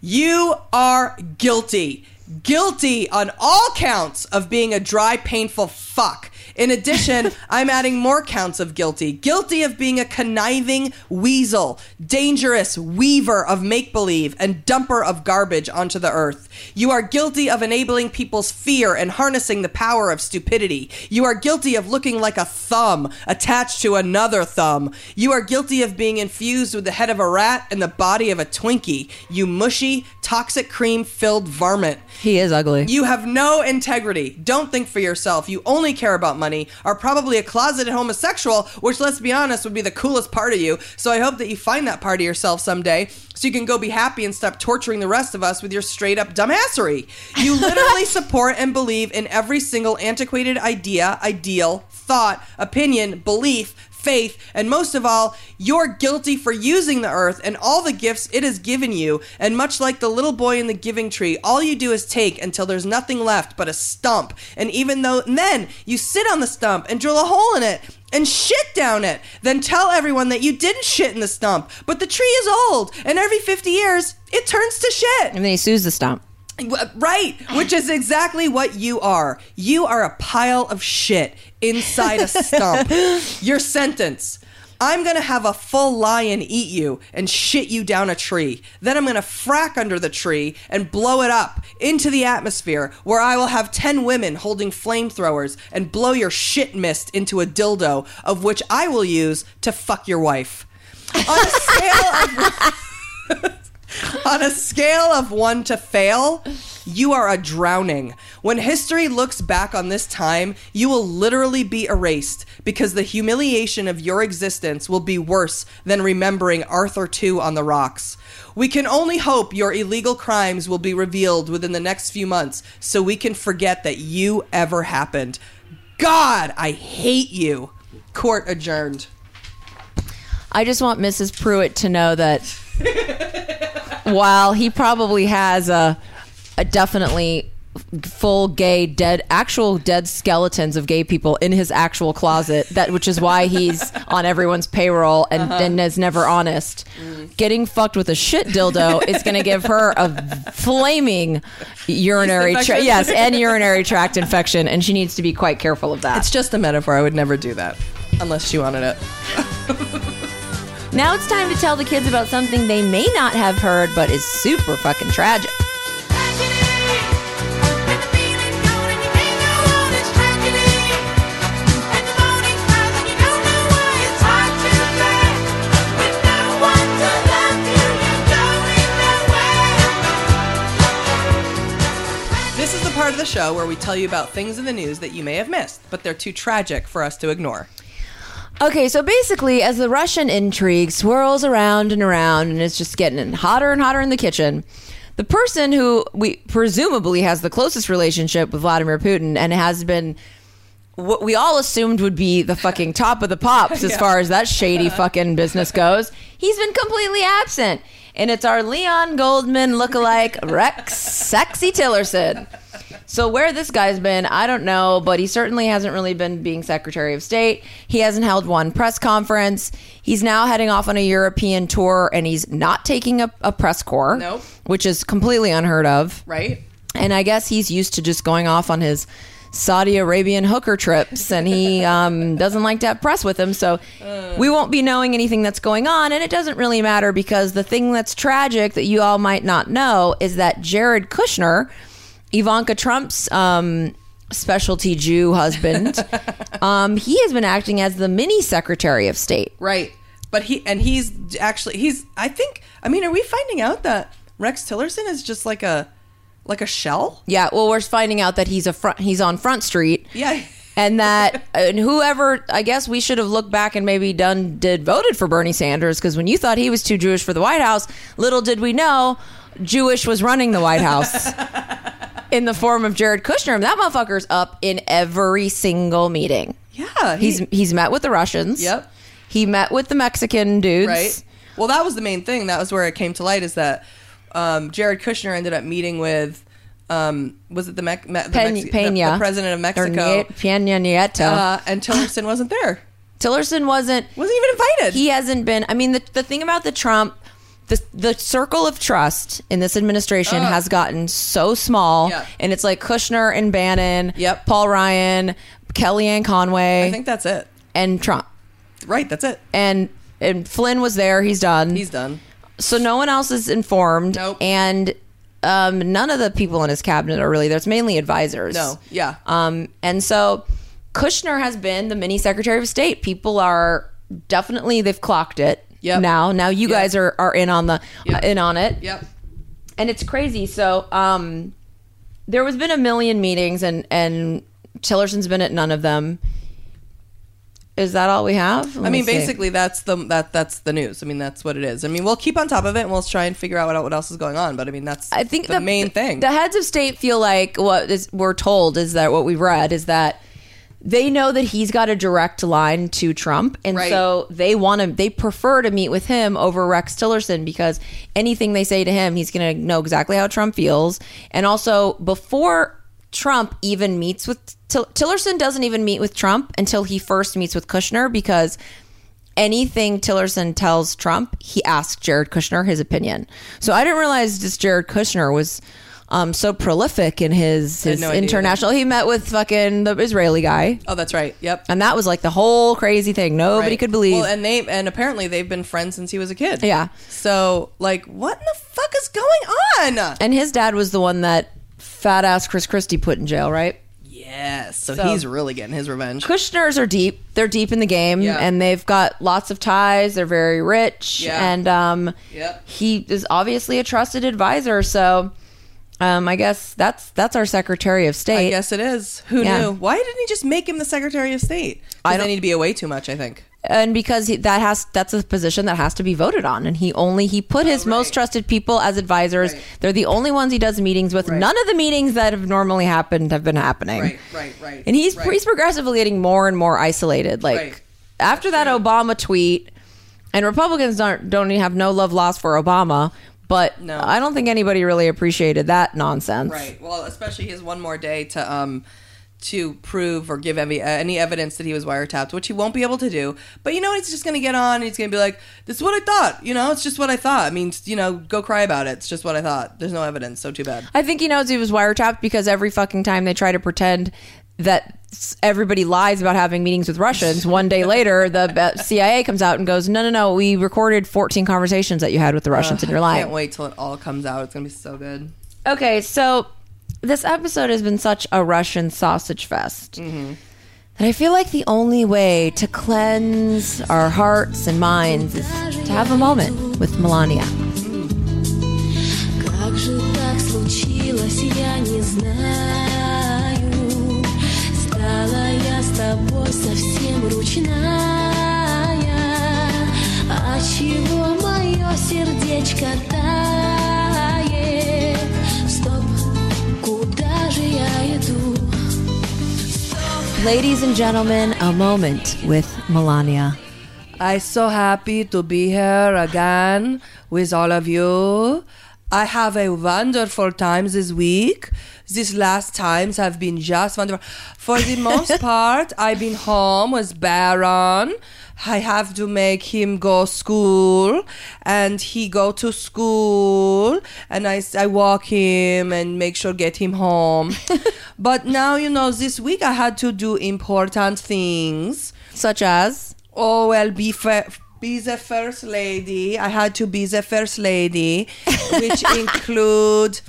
you are guilty. Guilty on all counts of being a dry, painful fuck. In addition, I'm adding more counts of guilty. Guilty of being a conniving weasel, dangerous weaver of make believe, and dumper of garbage onto the earth. You are guilty of enabling people's fear and harnessing the power of stupidity. You are guilty of looking like a thumb attached to another thumb. You are guilty of being infused with the head of a rat and the body of a Twinkie. You mushy, toxic cream filled varmint. He is ugly. You have no integrity. Don't think for yourself. You only care about money. Are probably a closeted homosexual, which, let's be honest, would be the coolest part of you. So I hope that you find that part of yourself someday so you can go be happy and stop torturing the rest of us with your straight up dumbassery. You literally support and believe in every single antiquated idea, ideal, thought, opinion, belief, faith, and most of all, you're guilty for using the earth and all the gifts it has given you. And much like the little boy in the giving tree, all you do is take until there's nothing left but a stump. And even though, and then you sit on the stump and drill a hole in it. And shit down it. Then tell everyone that you didn't shit in the stump. But the tree is old, and every 50 years, it turns to shit. And then he sues the stump. Right, which is exactly what you are. You are a pile of shit inside a stump. Your sentence. I'm gonna have a full lion eat you and shit you down a tree. Then I'm gonna frack under the tree and blow it up into the atmosphere where I will have 10 women holding flamethrowers and blow your shit mist into a dildo, of which I will use to fuck your wife. On a scale of. On a scale of one to fail, you are a drowning. When history looks back on this time, you will literally be erased because the humiliation of your existence will be worse than remembering Arthur II on the rocks. We can only hope your illegal crimes will be revealed within the next few months so we can forget that you ever happened. God, I hate you. Court adjourned. I just want Mrs. Pruitt to know that while he probably has a, a definitely full gay dead actual dead skeletons of gay people in his actual closet that which is why he's on everyone's payroll and, uh-huh. and is never honest. Mm. Getting fucked with a shit dildo is going to give her a flaming urinary tract yes and urinary tract infection and she needs to be quite careful of that. It's just a metaphor. I would never do that unless she wanted it. Now it's time to tell the kids about something they may not have heard, but is super fucking tragic. This is the part of the show where we tell you about things in the news that you may have missed, but they're too tragic for us to ignore. Okay, so basically, as the Russian intrigue swirls around and around, and it's just getting hotter and hotter in the kitchen, the person who we presumably has the closest relationship with Vladimir Putin and has been what we all assumed would be the fucking top of the pops as Yeah. far as that shady fucking business goes, he's been completely absent. And it's our Leon Goldman lookalike Rex Sexy Tillerson. So where this guy's been, I don't know, but he certainly hasn't really been being Secretary of State. He hasn't held one press conference. He's now heading off on a European tour, and he's not taking a, a press corps, Nope. which is completely unheard of. Right? And I guess he's used to just going off on his Saudi Arabian hooker trips, and he um, doesn't like to have press with him. So we won't be knowing anything that's going on, and it doesn't really matter because the thing that's tragic that you all might not know is that Jared Kushner, Ivanka Trump's um, specialty Jew husband, um, he has been acting as the mini Secretary of State. Right. But he and he's actually he's. I think. I mean, are we finding out that Rex Tillerson is just like a like a shell? Yeah, well, we're finding out that he's a front. He's on Front Street. Yeah. and that and whoever I guess we should have looked back and maybe done did voted for Bernie Sanders because when you thought he was too Jewish for the White House, little did we know Jewish was running the White House in the form of Jared Kushner. And that motherfucker's up in every single meeting. Yeah. he- He's he's met with the Russians. Yep. He met with the Mexican dudes. right. Well, that was the main thing. That was where it came to light is that um, Jared Kushner ended up meeting with. Um, was it the, Me- Me- the, Pen- Mexi- Pena. the president of Mexico? Niet- Peña Nieto. Uh, and Tillerson wasn't there. Tillerson wasn't wasn't even invited. He hasn't been. I mean, the the thing about the Trump, the the circle of trust in this administration Ugh. has gotten so small, Yeah. and it's like Kushner and Bannon, Yep. Paul Ryan, Kellyanne Conway, I think that's it. and Trump, Right. That's it. and and Flynn was there. He's done. He's done. So no one else is informed, Nope. and um, none of the people in his cabinet are really there. It's mainly advisors. No. Yeah. Um, and so Kushner has been the mini Secretary of State. People are definitely they've clocked it. Yep. Now, now you Yep. guys are are in on the Yep. uh, in on it, yep. and it's crazy. So, um, there was been a million meetings, and and Tillerson's been at none of them. Is that all we have? Let I me mean, see. basically, that's the that that's the news. I mean, that's what it is. I mean, we'll keep on top of it and we'll try and figure out what, what else is going on. But I mean, that's I think the, main thing. The heads of state feel like what is, we're told is that what we've read is that they know that he's got a direct line to Trump, and Right. so they want to. They prefer to meet with him over Rex Tillerson because anything they say to him, he's going to know exactly how Trump feels, and also before Trump even meets with Till- Tillerson, doesn't even meet with Trump until he first meets with Kushner because anything Tillerson tells Trump, he asks Jared Kushner his opinion. So I didn't realize this Jared Kushner was um, so prolific in his, his no international. He met with fucking the Israeli guy. oh, that's right. Yep. And that was like the whole crazy thing. Nobody Right. could believe. Well, and they and apparently they've been friends since he was a kid. Yeah. So, like, what in the fuck is going on? and his dad was the one that fat ass Chris Christie put in jail, right? Yes. So, So- he's really getting his revenge. Kushners are deep. They're deep in the game, Yeah. and they've got lots of ties. They're very rich, Yeah. and um, Yep. he is obviously a trusted advisor. So, um, I guess that's that's our Secretary of State. I guess it is. Who Yeah. knew? Why didn't he just make him the Secretary of State? I I don't- need to be away too much. I think. And because he, that has that's a position that has to be voted on and he only he put his most trusted people as advisors Right. they're the only ones he does meetings with Right. none of the meetings that have normally happened have been happening Right. Right. Right. and he's right. he's progressively getting more and more isolated like Right. after that obama tweet and republicans don't don't have no love lost for obama but No. i don't think anybody really appreciated that nonsense Right. Well, especially has one more day to um to prove or give any, uh, any evidence that he was wiretapped, which he won't be able to do. But you know, he's just going to get on and he's going to be like, "This is what I thought." You know, it's just what I thought. I mean, you know, go cry about it. It's just what I thought. There's no evidence, so too bad. I think he knows he was wiretapped because every fucking time they try to pretend that everybody lies about having meetings with Russians, one day later the uh, CIA comes out and goes, "No, no, no, we recorded 14 conversations that you had with the Russians, and you're lying." Can't wait till it all comes out. It's going to be so good. Okay, so this episode has been such a Russian sausage fest. Mm-hmm. I feel like the only way to cleanse our hearts and minds is to have a moment with Melania. Mm-hmm. Ladies and gentlemen, a moment with Melania. I'm so happy to be here again with all of you. I have a wonderful time this week. These last times have been just wonderful. For the most part, I've been home with Barron. I have to make him go school and he go to school and I, I walk him and make sure get him home. but now, you know, this week I had to do important things. Such as Oh well, be be the first lady. I had to be the first lady, which include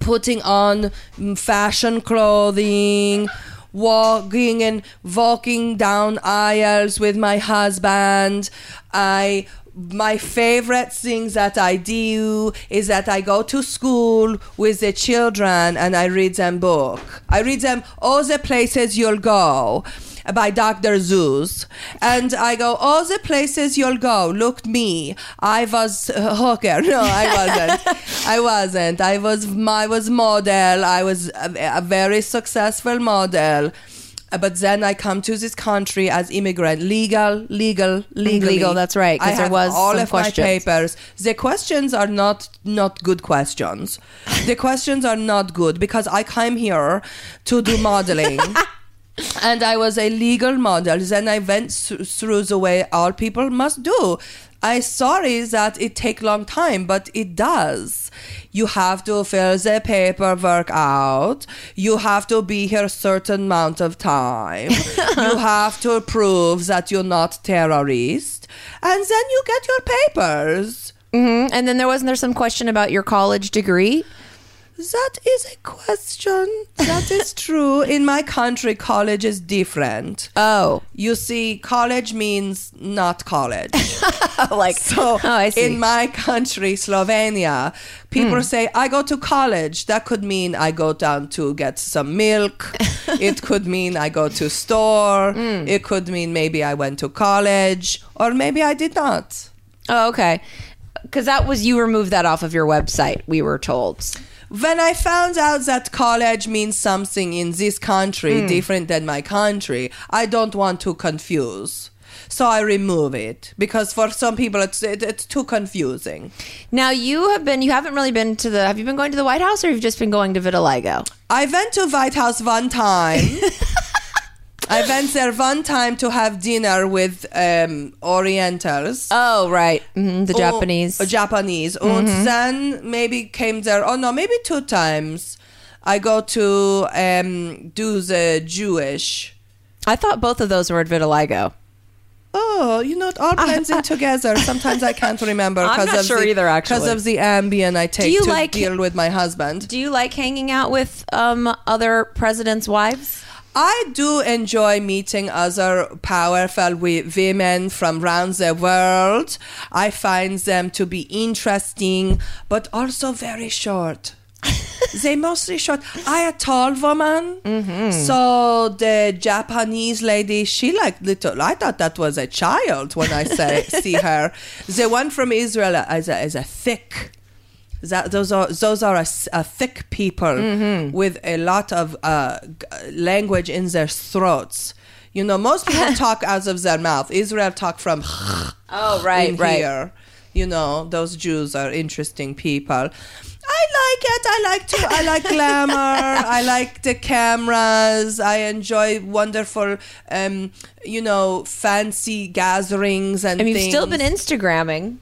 putting on mm, fashion clothing, walking and walking down aisles with my husband. I my favorite thing that I do is that I go to school with the children and I read them book. I read them all the places you'll go by Dr. Seuss. And I go, all the places you'll go, look me. I was a hooker. No, I wasn't. I wasn't. I was, I was model. I was a, a very successful model. Uh, But then I come to this country as immigrant, legal, legal, legal, Legal, that's right, 'cause I there have was all of my questions. papers. The questions are not not good questions. The questions are not good because I came here to do modeling. And I was a legal model. Then I went th- through the way all people must do. I sorry that it take long time, but it does. You have to fill the paperwork out. You have to be here certain amount of time. you have to prove that you're not terrorist, and then you get your papers. Mhm. And then there wasn't there some question about your college degree? That is a question. That is true. In my country, college is different. Oh, You see, college means not college. like So oh, in my country, Slovenia, people hmm. say, I go to college. That could mean I go down to get some milk. it could mean I go to store. Hmm. It could mean maybe I went to college or maybe I did not. oh, okay. Because that was you removed that off of your website. We were told. When I found out that college means something in this country hmm. different than my country, I don't want to confuse. So I remove it because for some people it's it, it's too confusing. Now you have been. You haven't really been to the. Have you been going to the White House, or you've just been going to Vitiligo? I went to White House one time. I went there one time to have dinner with um, Orientals. Oh, right. hmm The Oh, Japanese. Japanese. And then maybe came there. Oh no, maybe two times. I go to um, do the Jewish. I thought both of those were at Vitiligo. Oh, you know, it all blends in together. Sometimes I can't remember I'm because not of sure the, either, actually. because of the Ambien I take do you to like- deal with my husband. Do you like hanging out with um, other presidents' wives? I do enjoy meeting other powerful women from around the world. I find them to be interesting, but also very short. they mostly short. I a tall woman, mm-hmm. so the Japanese lady, she like little. I thought that was a child when I say see her. The one from Israel is a, is a thick. That those are those are a, a thick people with a lot of uh, language in their throats. You know, most people talk out of their mouth. Israel talk from Oh, right, right. here. You know, those Jews are interesting people. I like it. I like to. I like glamour. I like the cameras. I enjoy wonderful, um, you know, fancy gatherings and. And you've things. still been Instagramming.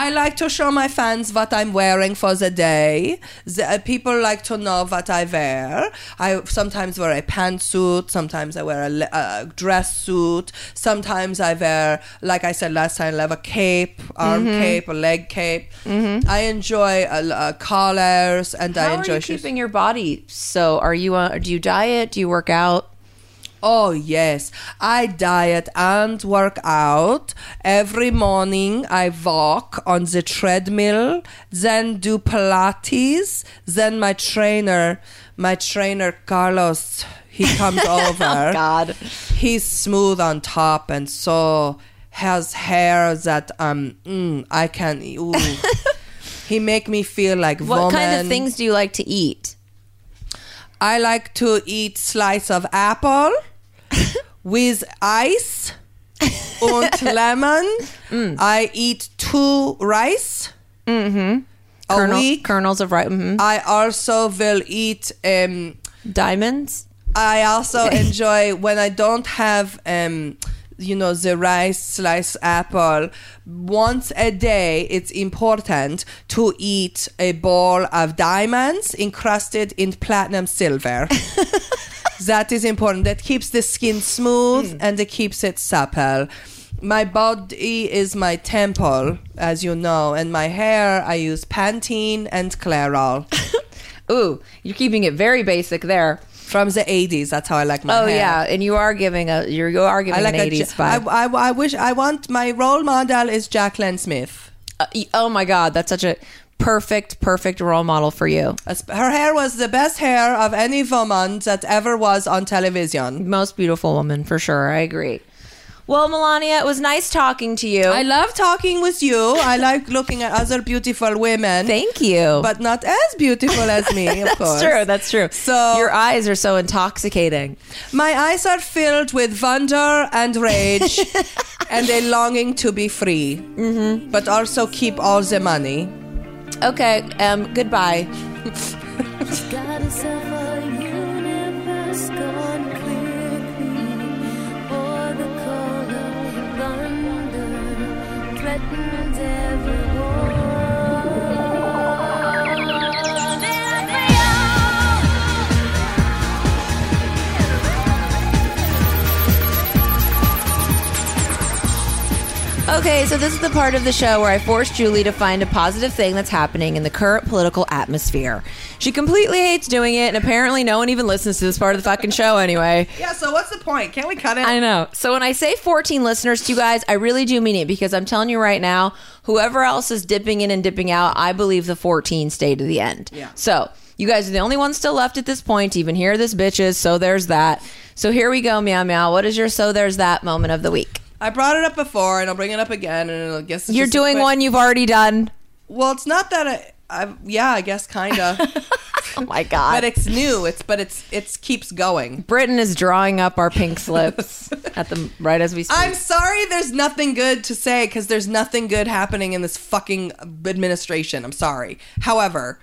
I like to show my fans what I'm wearing for the day. The, uh, people like to know what I wear. I sometimes wear a pantsuit, sometimes I wear a, dress suit, sometimes I wear, like I said last time, I have a cape, arm Mm-hmm. cape, a leg cape. I enjoy uh, uh, collars and How I are enjoy you shoes. keeping your body? So, are you? Uh, do you diet? Do you work out? Oh, yes. I diet and work out. Every morning I walk on the treadmill, then do Pilates. Then my trainer, my trainer Carlos, he comes over. oh, God. He's smooth on top and so has hair that um mm, I can ooh. he make me feel like What kind of things do you like to eat? I like to eat slice of apple with ice and lemon. I eat two rice a Kernel- week. kernels of rice. mhm. I also will eat. Um, Diamonds. I also enjoy when I don't have. Um, you know the rice slice apple. Once a day it's important to eat a bowl of diamonds encrusted in platinum silver. That is important. That keeps the skin smooth hmm. and it keeps it supple. My body is my temple as you know and my hair i use pantene and clairol. Ooh, you're keeping it very basic there. From the 80s. That's how I like my Oh hair. yeah, and you are giving a you're, you are giving I like an a eighties Ja- I, vibe. I, I wish I want my role model is Jaclyn Smith. Uh, oh my god, that's such a perfect, perfect role model for you. Her hair was the best hair of any woman that ever was on television. Most beautiful woman for sure. I agree. Well, Melania, it was nice talking to you. I love talking with you. I like looking at other beautiful women. Thank you. But not as beautiful as me, of course. that's true. That's true. So- your eyes are so intoxicating. My eyes are filled with wonder and rage and a longing to be free, mm-hmm. but also keep all the money. Okay. Um. Goodbye. Okay, so this is the part of the show where I force Julie to find a positive thing that's happening in the current political atmosphere. She completely hates doing it, and apparently no one even listens to this part of the fucking show anyway. Yeah, so what's the point? Can't we cut it? I know. So when I say 14 listeners to you guys, I really do mean it because I'm telling you right now, whoever else is dipping in and dipping out, I believe the 14 stay to the end. Yeah. So you guys are the only ones still left at this point to even hear this, bitches. So there's that. So here we go, meow meow. What is your so there's that moment of the week? I brought it up before, and I'll bring it up again, and I guess it's You're doing quick- one you've already done. Well, it's not that I, I yeah, I guess kinda, Oh my god. but it's new. It's but it's it's keeps going. Britton is drawing up our pink slips at the right as we speak. I'm sorry, there's nothing good to say because there's nothing good happening in this fucking administration. I'm sorry. However,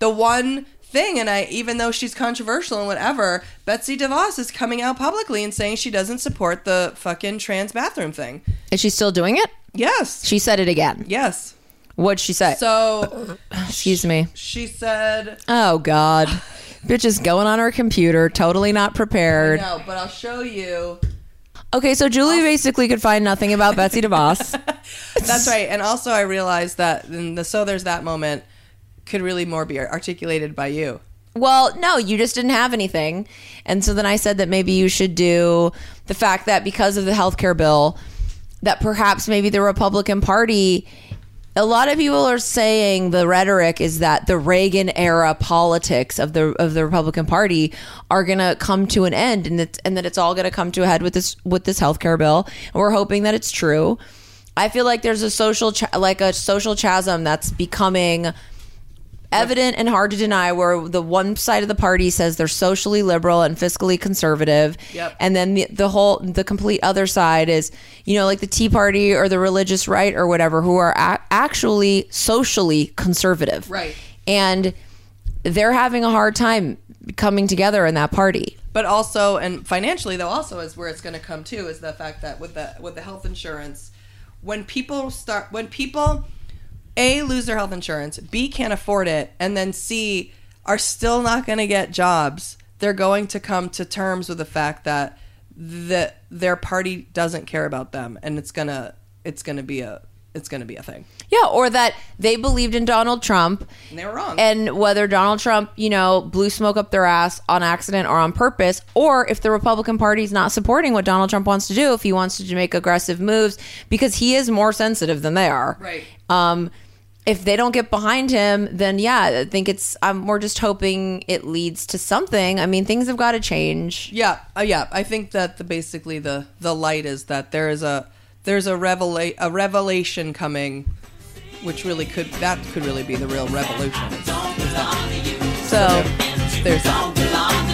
the one thing, and I, even though she's controversial and whatever, Betsy DeVos is coming out publicly and saying she doesn't support the fucking trans bathroom thing. is she still doing it? Yes. She said it again. Yes. What'd she say? So Excuse me. she said, Oh God. Bitch is going on her computer, totally not prepared. no, but I'll show you. Okay, so Julie basically could find nothing about Betsy DeVos. That's right. And also, I realized that in the so there's that moment could really more be articulated by you. Well, no, you just didn't have anything. And so then I said that maybe you should do the fact that because of the healthcare bill, that perhaps maybe the Republican Party, a lot of people are saying the rhetoric is that the Reagan era politics of the of the Republican Party are going to come to an end and that and that it's all going to come to a head with this with this healthcare bill. And we're hoping that it's true. I feel like there's a social cha- like a social chasm that's becoming evident and hard to deny where the one side of the party says they're socially liberal and fiscally conservative Yep. and then the, the whole the complete other side is you know like the tea party or the religious right or whatever who are a- actually socially conservative Right. and they're having a hard time coming together in that party but also and financially though also is where it's going to come to is the fact that with the with the health insurance when people start when people a lose their health insurance. B can't afford it. And then c are still not going to get jobs. They're going to come to terms with the fact that the, their party doesn't care about them and it's going to it's going to be a it's going to be a thing. Yeah or that they believed in Donald Trump. And they were wrong. And whether Donald Trump, you know, blew smoke up their ass on accident or on purpose, or if the Republican Party is not supporting what Donald Trump wants to do, if he wants to make aggressive moves, because he is more sensitive than they are. Right. Um, if they don't get behind him, then yeah, I think it's. I'm we're just hoping it leads to something. I mean, things have got to change. Yeah, uh, yeah. I think that the basically the the light is that there is a there's a revela- a revelation coming, which really could that could really be the real revolution. Is, is that. So There's that.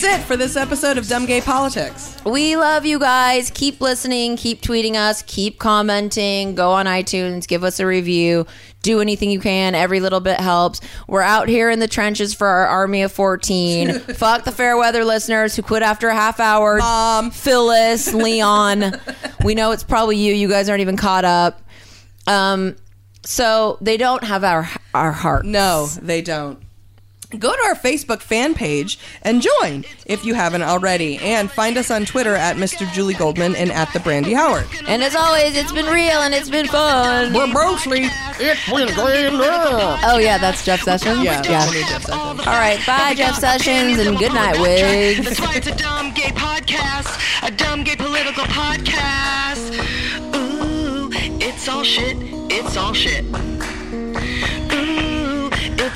That's it for this episode of Dumb Gay Politics. We love you guys. Keep listening, keep tweeting us, keep commenting, go on iTunes, give us a review, do anything you can. Every little bit helps. We're out here in the trenches for our army of 14. Fuck the fair weather listeners who quit after a half hour. Mom. Phyllis, Leon. we know it's probably you. You guys aren't even caught up. Um, so they don't have our our heart. No, they don't. Go to our Facebook fan page and join if you haven't already. And find us on Twitter at Mr. Julie Goldman and at the Brandy Howard. And as always, it's been real and it's been fun. But mostly, it's been great. Yeah. Oh yeah, that's Jeff Sessions. Yeah, yeah. Jeff Sessions. All right, bye, Jeff Sessions, and good night, wigs. That's why it's a dumb gay podcast, a dumb gay political podcast. Ooh, it's all shit. It's all shit.